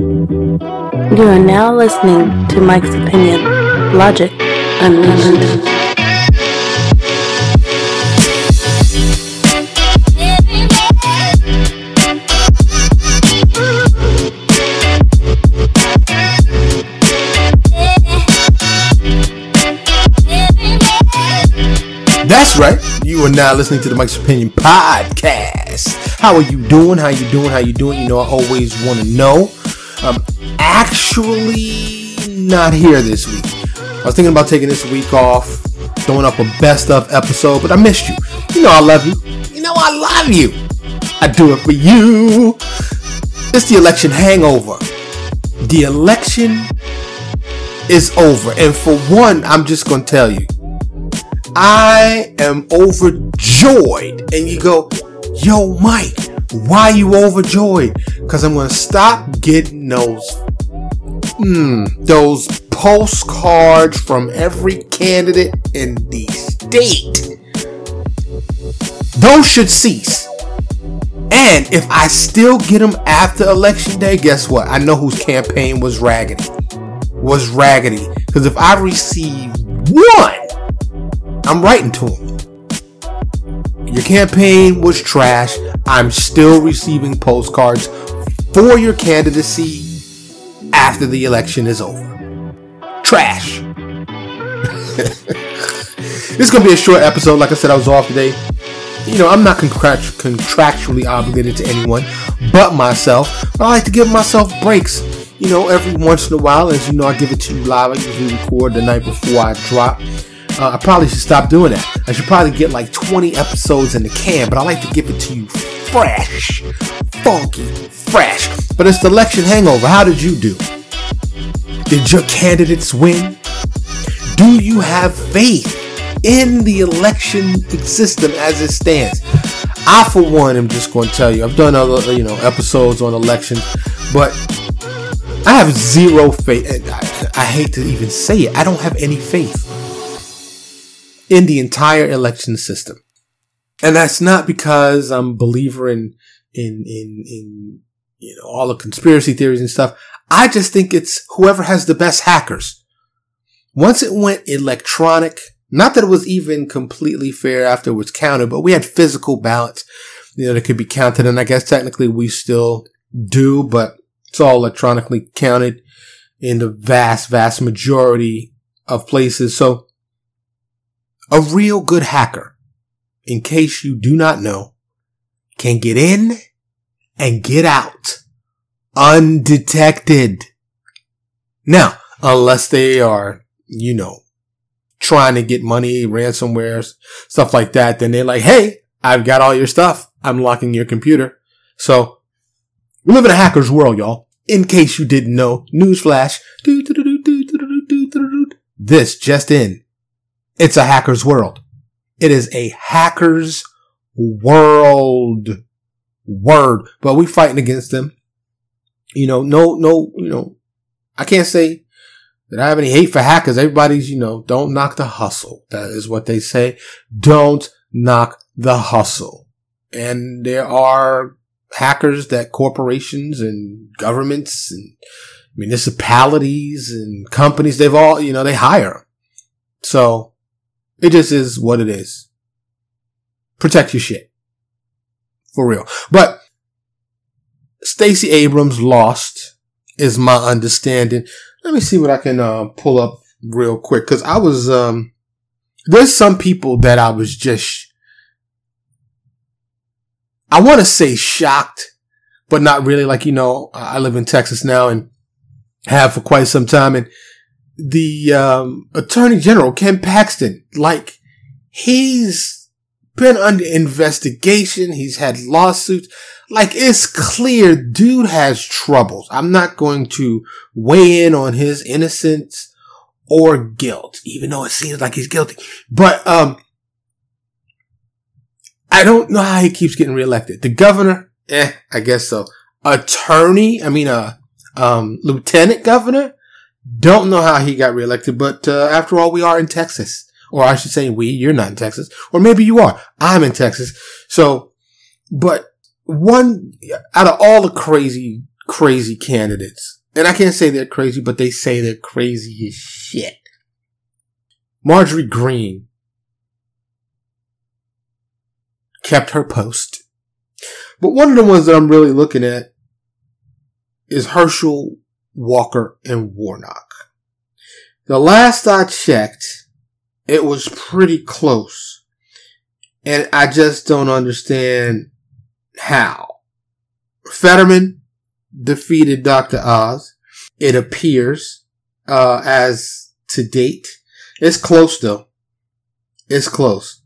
You are now listening to Mike's Opinion Logic Unleashed. That's right. You are now listening to the Mike's Opinion podcast. How are you doing? How you doing? How you doing? You know, I always want to know. I'm actually not here this week. I was thinking about taking this week off, throwing up a best of episode, but I missed you. You know I love you. You know I love you. I do it for you. It's the election hangover. The election is over. And for one, I'm just going to tell you, I am overjoyed. And you go, yo, Mike, why you overjoyed? Because I'm to stop getting those, hmm, those postcards from every candidate in the state. Those should cease. And if I still get them after election day, guess what? I know whose campaign was raggedy. Was raggedy. Because if I receive one, I'm writing to him. Your campaign was trash. I'm still receiving postcards for your candidacy after the election is over. Trash. this is going to be a short episode. Like I said, I was off today. You know, I'm not contractually obligated to anyone but myself. I like to give myself breaks. You know, every once in a while, as you know, I give it to you live. I usually record the night before I drop. Uh, I probably should stop doing that. I should probably get like 20 episodes in the can, but I like to give it to you fresh, funky, fresh. But it's the election hangover. How did you do? Did your candidates win? Do you have faith in the election system as it stands? I, for one, am just going to tell you. I've done other, you know, episodes on elections, but I have zero faith. I, I hate to even say it. I don't have any faith in the entire election system. And that's not because I'm a believer in, in, in, in, you know, all the conspiracy theories and stuff. I just think it's whoever has the best hackers. Once it went electronic, not that it was even completely fair after it was counted, but we had physical ballots, you know, that could be counted. And I guess technically we still do, but it's all electronically counted in the vast, vast majority of places. So a real good hacker, in case you do not know, can get in and get out undetected. Now, unless they are, you know, trying to get money, ransomware, stuff like that, then they're like, Hey, I've got all your stuff. I'm locking your computer. So we live in a hacker's world, y'all. In case you didn't know, newsflash. This just in. It's a hacker's world. It is a hacker's world. Word. But we fighting against them. You know, no, no, you know, I can't say that I have any hate for hackers. Everybody's, you know, don't knock the hustle. That is what they say. Don't knock the hustle. And there are hackers that corporations and governments and municipalities and companies, they've all, you know, they hire. So it just is what it is. Protect your shit. For real. But Stacey Abrams lost is my understanding. Let me see what I can uh, pull up real quick because I was um there's some people that I was just I want to say shocked, but not really. Like you know, I live in Texas now and have for quite some time, and the um, Attorney General Ken Paxton, like he's been under investigation. He's had lawsuits. Like it's clear dude has troubles. I'm not going to weigh in on his innocence or guilt, even though it seems like he's guilty. But, um, I don't know how he keeps getting reelected. The governor, eh, I guess so. Attorney, I mean, uh, um, lieutenant governor, don't know how he got reelected, but, uh, after all, we are in Texas. Or I should say we, you're not in Texas. Or maybe you are. I'm in Texas. So, but one, out of all the crazy, crazy candidates. And I can't say they're crazy, but they say they're crazy as shit. Marjorie Greene kept her post. But one of the ones that I'm really looking at is Herschel Walker and Warnock. The last I checked, it was pretty close. And I just don't understand how. Fetterman defeated Dr. Oz. It appears, uh, as to date. It's close though. It's close.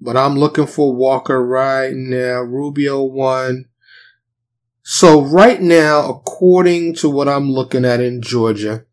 But I'm looking for Walker right now. Rubio won. So right now, according to what I'm looking at in Georgia,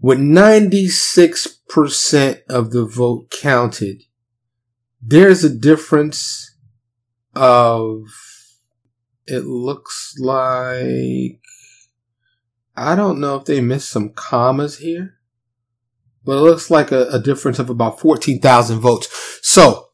with 96% of the vote counted, there's a difference of, it looks like, I don't know if they missed some commas here, but it looks like a, a difference of about 14,000 votes. So,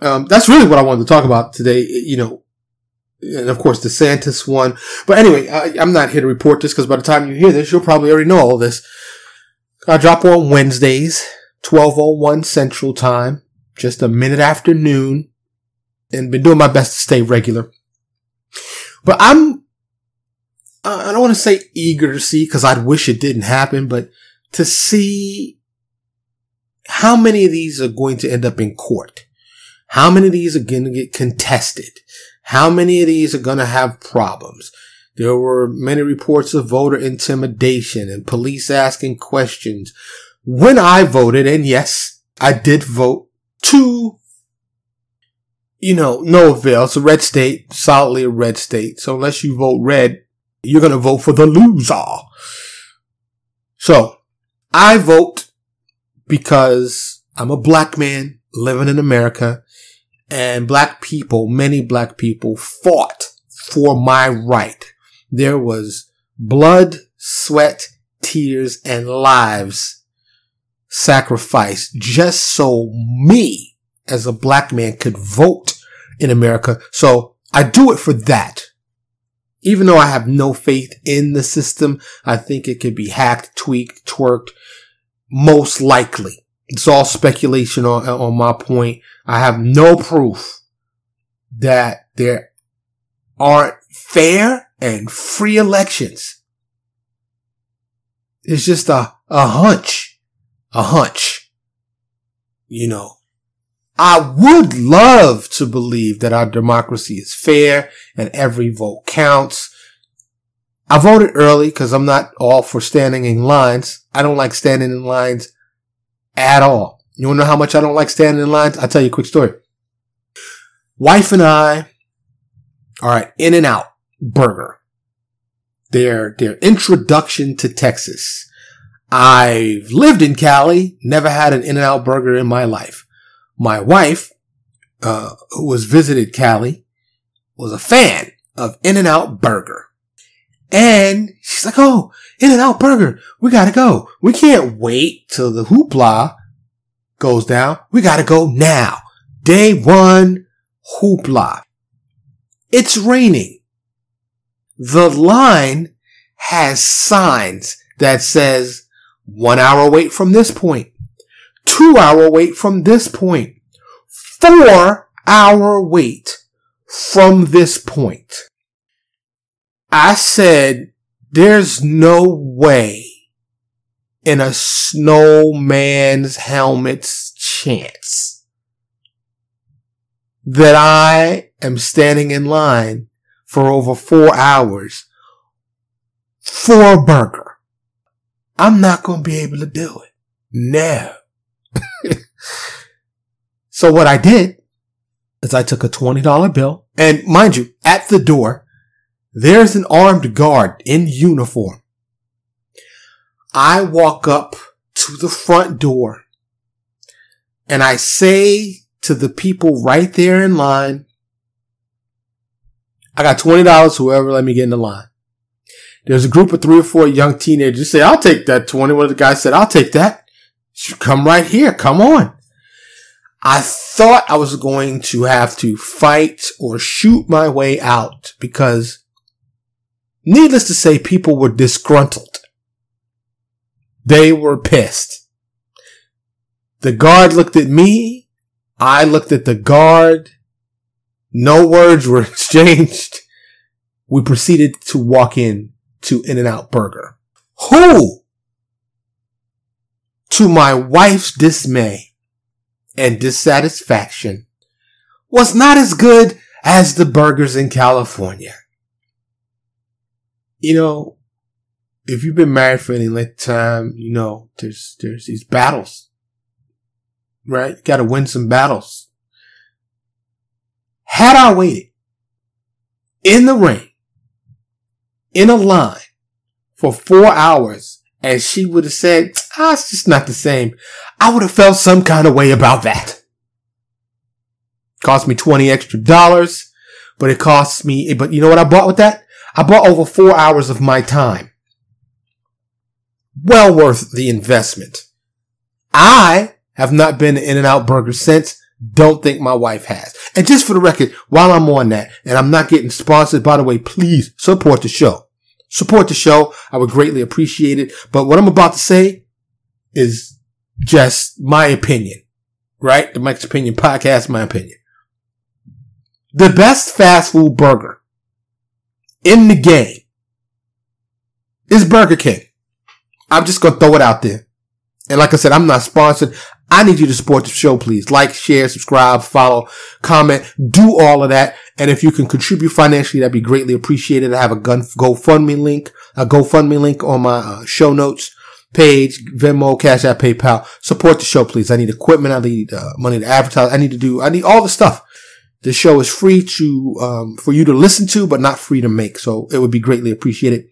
um, that's really what I wanted to talk about today. You know, and of course DeSantis won. But anyway, I, am not here to report this because by the time you hear this, you'll probably already know all this. I drop on Wednesdays, 1201 Central Time, just a minute after noon, and been doing my best to stay regular. But I'm, I don't want to say eager to see because I'd wish it didn't happen, but to see how many of these are going to end up in court. How many of these are going to get contested? How many of these are going to have problems? There were many reports of voter intimidation and police asking questions. When I voted, and yes, I did vote to, you know, no avail. It's a red state, solidly a red state. So unless you vote red, you're going to vote for the loser. So I vote because I'm a black man living in America and black people, many black people fought for my right. There was blood, sweat, tears, and lives sacrificed just so me as a black man could vote in America. So I do it for that. Even though I have no faith in the system, I think it could be hacked, tweaked, twerked, most likely. It's all speculation on, on my point. I have no proof that there aren't fair and free elections. It's just a, a hunch, a hunch. You know, I would love to believe that our democracy is fair and every vote counts. I voted early because I'm not all for standing in lines. I don't like standing in lines at all. You want to know how much I don't like standing in lines? I'll tell you a quick story. Wife and I are at In-N-Out Burger. Their, their introduction to Texas. I've lived in Cali, never had an In-N-Out burger in my life. My wife, uh, who was visited Cali, was a fan of In-N-Out Burger. And she's like, Oh, In-N-Out Burger. We gotta go. We can't wait till the hoopla goes down. We gotta go now. Day one, hoopla. It's raining. The line has signs that says one hour wait from this point, two hour wait from this point, four hour wait from this point. I said, there's no way in a snowman's helmet's chance that I am standing in line for over four hours for a burger. I'm not going to be able to do it. No. so what I did is I took a $20 bill and mind you, at the door, there's an armed guard in uniform. I walk up to the front door and I say to the people right there in line, I got $20, whoever let me get in the line. There's a group of three or four young teenagers say, I'll take that 20. One of the guys said, I'll take that. Come right here. Come on. I thought I was going to have to fight or shoot my way out because Needless to say, people were disgruntled. They were pissed. The guard looked at me. I looked at the guard. No words were exchanged. We proceeded to walk in to In-N-Out Burger. Who, to my wife's dismay and dissatisfaction, was not as good as the burgers in California. You know, if you've been married for any length of time, you know, there's, there's these battles, right? You Got to win some battles. Had I waited in the rain, in a line for four hours, and she would have said, ah, it's just not the same, I would have felt some kind of way about that. Cost me 20 extra dollars, but it costs me, but you know what I bought with that? I bought over four hours of my time well worth the investment. I have not been In-N-Out Burger since. Don't think my wife has. And just for the record, while I'm on that, and I'm not getting sponsored, by the way, please support the show. Support the show. I would greatly appreciate it. But what I'm about to say is just my opinion, right? The Mike's Opinion podcast, my opinion. The best fast food burger in the game is Burger King. I'm just gonna throw it out there. And like I said, I'm not sponsored. I need you to support the show, please. Like, share, subscribe, follow, comment, do all of that. And if you can contribute financially, that'd be greatly appreciated. I have a GoFundMe link, a GoFundMe link on my uh, show notes page, Venmo, Cash App, PayPal. Support the show, please. I need equipment. I need uh, money to advertise. I need to do. I need all the stuff. The show is free to um, for you to listen to, but not free to make. So it would be greatly appreciated.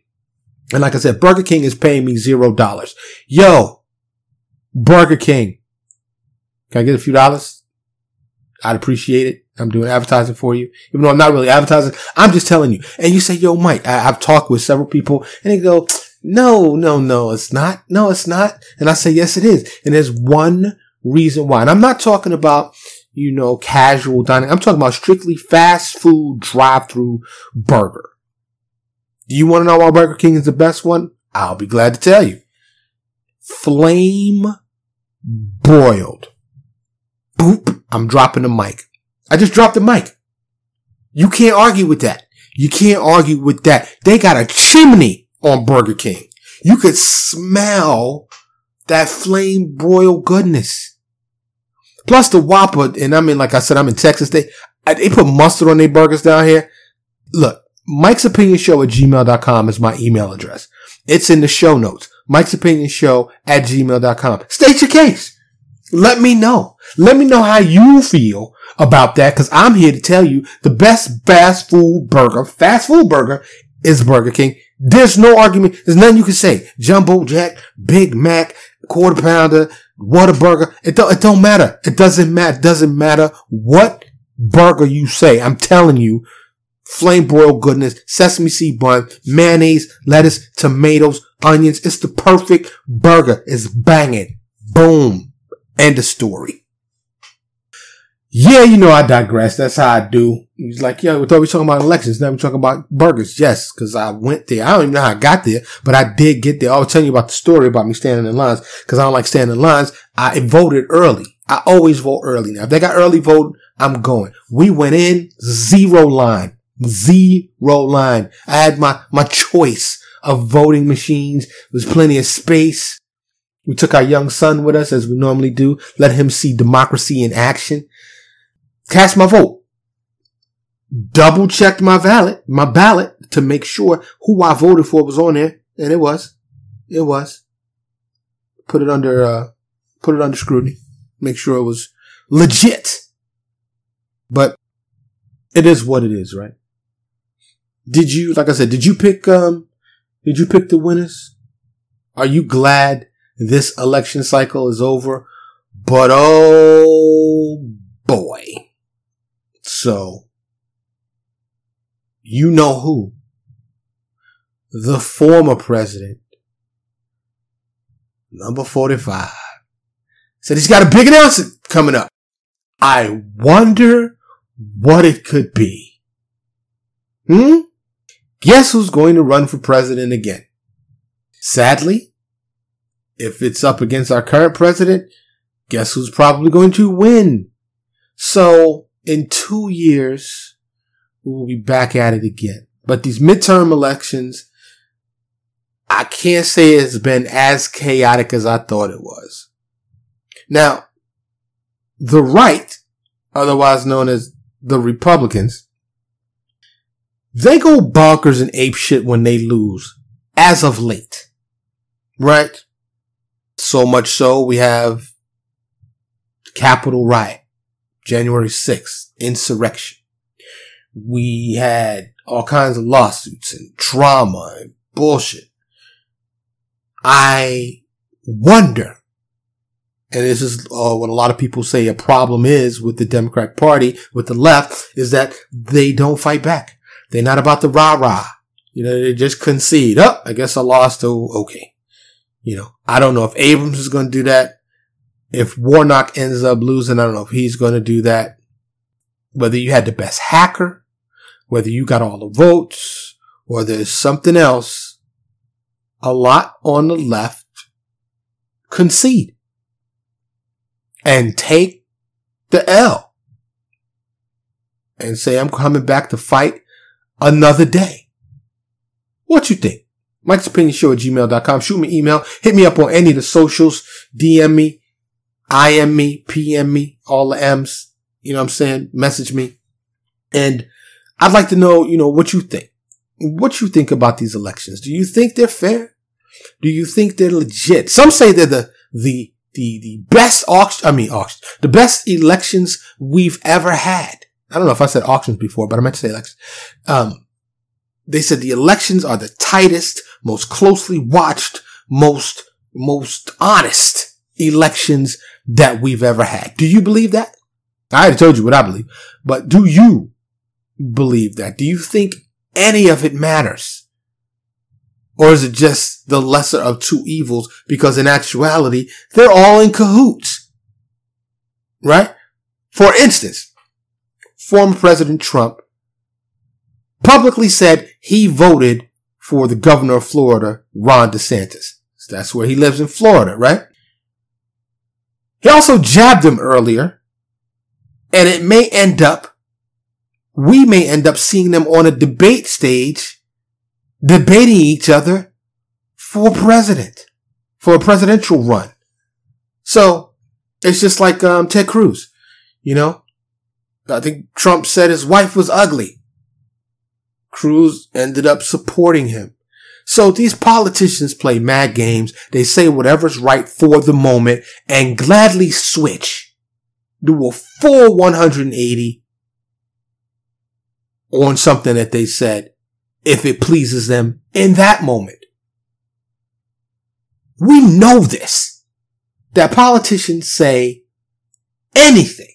And like I said, Burger King is paying me zero dollars. Yo, Burger King. Can I get a few dollars? I'd appreciate it. I'm doing advertising for you. Even though I'm not really advertising, I'm just telling you. And you say, yo, Mike, I, have talked with several people and they go, no, no, no, it's not. No, it's not. And I say, yes, it is. And there's one reason why. And I'm not talking about, you know, casual dining. I'm talking about strictly fast food drive through burger. Do you want to know why Burger King is the best one? I'll be glad to tell you. Flame broiled. Boop. I'm dropping the mic. I just dropped the mic. You can't argue with that. You can't argue with that. They got a chimney on Burger King. You could smell that flame broiled goodness. Plus the Whopper, and I mean, like I said, I'm in Texas. They, they put mustard on their burgers down here. Look, Mike's Opinion Show at gmail.com is my email address. It's in the show notes. Mike's Opinion Show at gmail.com. State your case. Let me know. Let me know how you feel about that because I'm here to tell you the best fast food burger, fast food burger is Burger King. There's no argument. There's nothing you can say. Jumbo Jack, Big Mac, quarter pounder, Whataburger. It don't, it don't matter. It doesn't matter. Doesn't matter what burger you say. I'm telling you, flame broiled goodness, sesame seed bun, mayonnaise, lettuce, tomatoes, onions. It's the perfect burger. It's banging. Boom. End of story. Yeah, you know, I digress. That's how I do. He's like, yeah, we thought we were talking about elections. Now we're talking about burgers. Yes, because I went there. I don't even know how I got there, but I did get there. I was telling you about the story about me standing in lines because I don't like standing in lines. I voted early. I always vote early now. If they got early vote, I'm going. We went in zero line. Zero line. I had my, my choice of voting machines. There was plenty of space. We took our young son with us as we normally do. Let him see democracy in action. Cast my vote. Double checked my ballot, my ballot to make sure who I voted for was on there. And it was. It was. Put it under, uh, put it under scrutiny. Make sure it was legit. But it is what it is, right? Did you, like I said, did you pick, um, did you pick the winners? Are you glad this election cycle is over? But oh boy. So, you know who? The former president, number 45, said he's got a big announcement coming up. I wonder what it could be. Hmm? Guess who's going to run for president again? Sadly, if it's up against our current president, guess who's probably going to win? So in two years, we will be back at it again. But these midterm elections, I can't say it's been as chaotic as I thought it was. Now, the right, otherwise known as the Republicans, they go bonkers and ape shit when they lose, as of late. Right? So much so, we have Capitol riot, January 6th, insurrection. We had all kinds of lawsuits and drama and bullshit. I wonder, and this is uh, what a lot of people say a problem is with the Democratic Party, with the left, is that they don't fight back. They're not about the rah rah. You know, they just concede. Oh, I guess I lost. Oh, okay. You know, I don't know if Abrams is going to do that. If Warnock ends up losing, I don't know if he's going to do that. Whether you had the best hacker, whether you got all the votes, or there's something else, a lot on the left concede and take the L and say, I'm coming back to fight another day. What you think? Mike's Opinion Show at gmail.com. Shoot me an email. Hit me up on any of the socials. DM me. IM me. PM me. All the M's. You know what I'm saying? Message me. And I'd like to know, you know, what you think. What you think about these elections. Do you think they're fair? Do you think they're legit? Some say they're the, the, the, the best auction, I mean auction, the best elections we've ever had. I don't know if I said auctions before, but I meant to say elections. Um, they said the elections are the tightest, most closely watched, most, most honest elections that we've ever had. Do you believe that? I already told you what I believe, but do you believe that? Do you think any of it matters? Or is it just the lesser of two evils? Because in actuality, they're all in cahoots. Right? For instance, former President Trump publicly said he voted for the governor of Florida, Ron DeSantis. So that's where he lives in Florida, right? He also jabbed him earlier, and it may end up, we may end up seeing them on a debate stage, debating each other for president, for a presidential run. So it's just like um, Ted Cruz, you know. I think Trump said his wife was ugly. Cruz ended up supporting him. So these politicians play mad games. They say whatever's right for the moment and gladly switch, do a full 180 on something that they said if it pleases them in that moment. We know this, that politicians say anything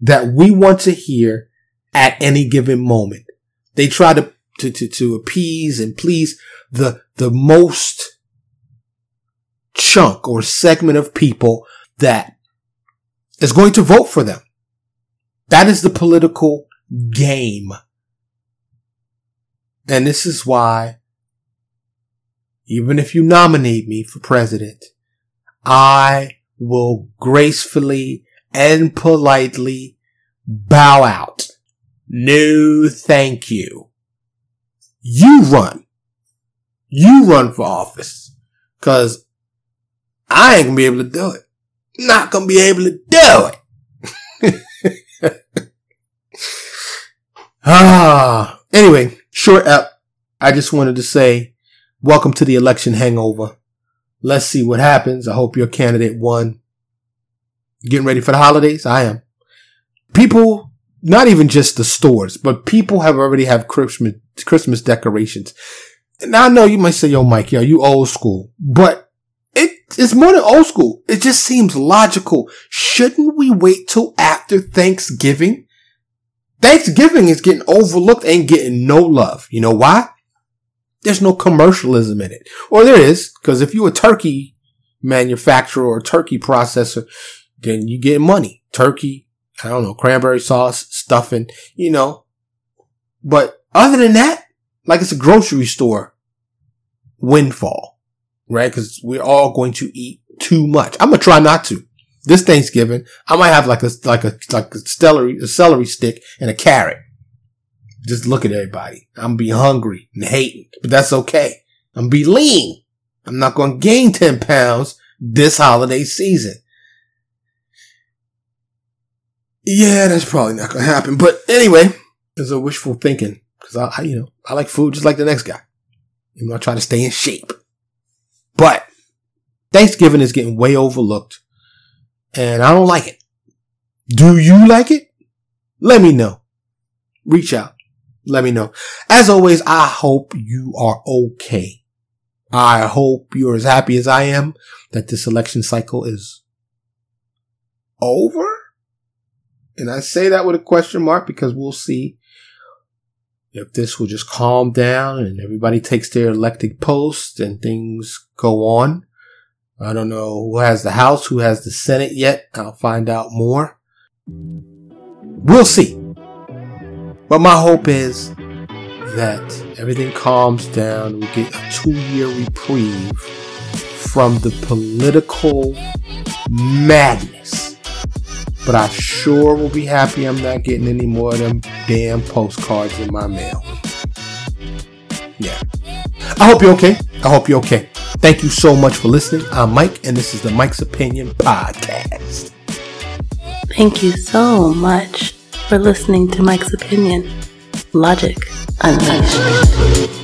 that we want to hear at any given moment. They try to, to, to, to appease and please the, the most chunk or segment of people that is going to vote for them. That is the political game. And this is why, even if you nominate me for president, I will gracefully and politely bow out. No, thank you. You run. You run for office. Cause I ain't gonna be able to do it. Not gonna be able to do it. ah. Anyway, short up. I just wanted to say, welcome to the election hangover. Let's see what happens. I hope your candidate won. Getting ready for the holidays? I am. People, not even just the stores, but people have already have Christmas, Christmas decorations. Now I know you might say, yo, Mike, yo, you old school, but it, it's more than old school. It just seems logical. Shouldn't we wait till after Thanksgiving? Thanksgiving is getting overlooked and getting no love. You know why? There's no commercialism in it. Or there is, because if you're a turkey manufacturer or turkey processor, then you get money. Turkey, I don't know, cranberry sauce, stuffing, you know. But other than that, like it's a grocery store windfall, right? Because we're all going to eat too much. I'm gonna try not to. This Thanksgiving, I might have like a like a like a celery a celery stick and a carrot. Just look at everybody. I'm gonna be hungry and hating, but that's okay. I'm gonna be lean. I'm not gonna gain ten pounds this holiday season. Yeah, that's probably not gonna happen. But anyway, it's a wishful thinking because I, I, you know, I like food just like the next guy. You know, I try to stay in shape. But Thanksgiving is getting way overlooked and I don't like it. Do you like it? Let me know. Reach out. Let me know. As always, I hope you are okay. I hope you're as happy as I am that this election cycle is over. And I say that with a question mark because we'll see if this will just calm down and everybody takes their elected posts and things go on. I don't know who has the House, who has the Senate yet. I'll find out more. We'll see. But my hope is that everything calms down. We get a two year reprieve from the political madness. But I sure will be happy I'm not getting any more of them damn postcards in my mail. Yeah. I hope you're okay. I hope you're okay. Thank you so much for listening. I'm Mike, and this is the Mike's Opinion Podcast. Thank you so much for listening to Mike's Opinion. Logic Unleashed.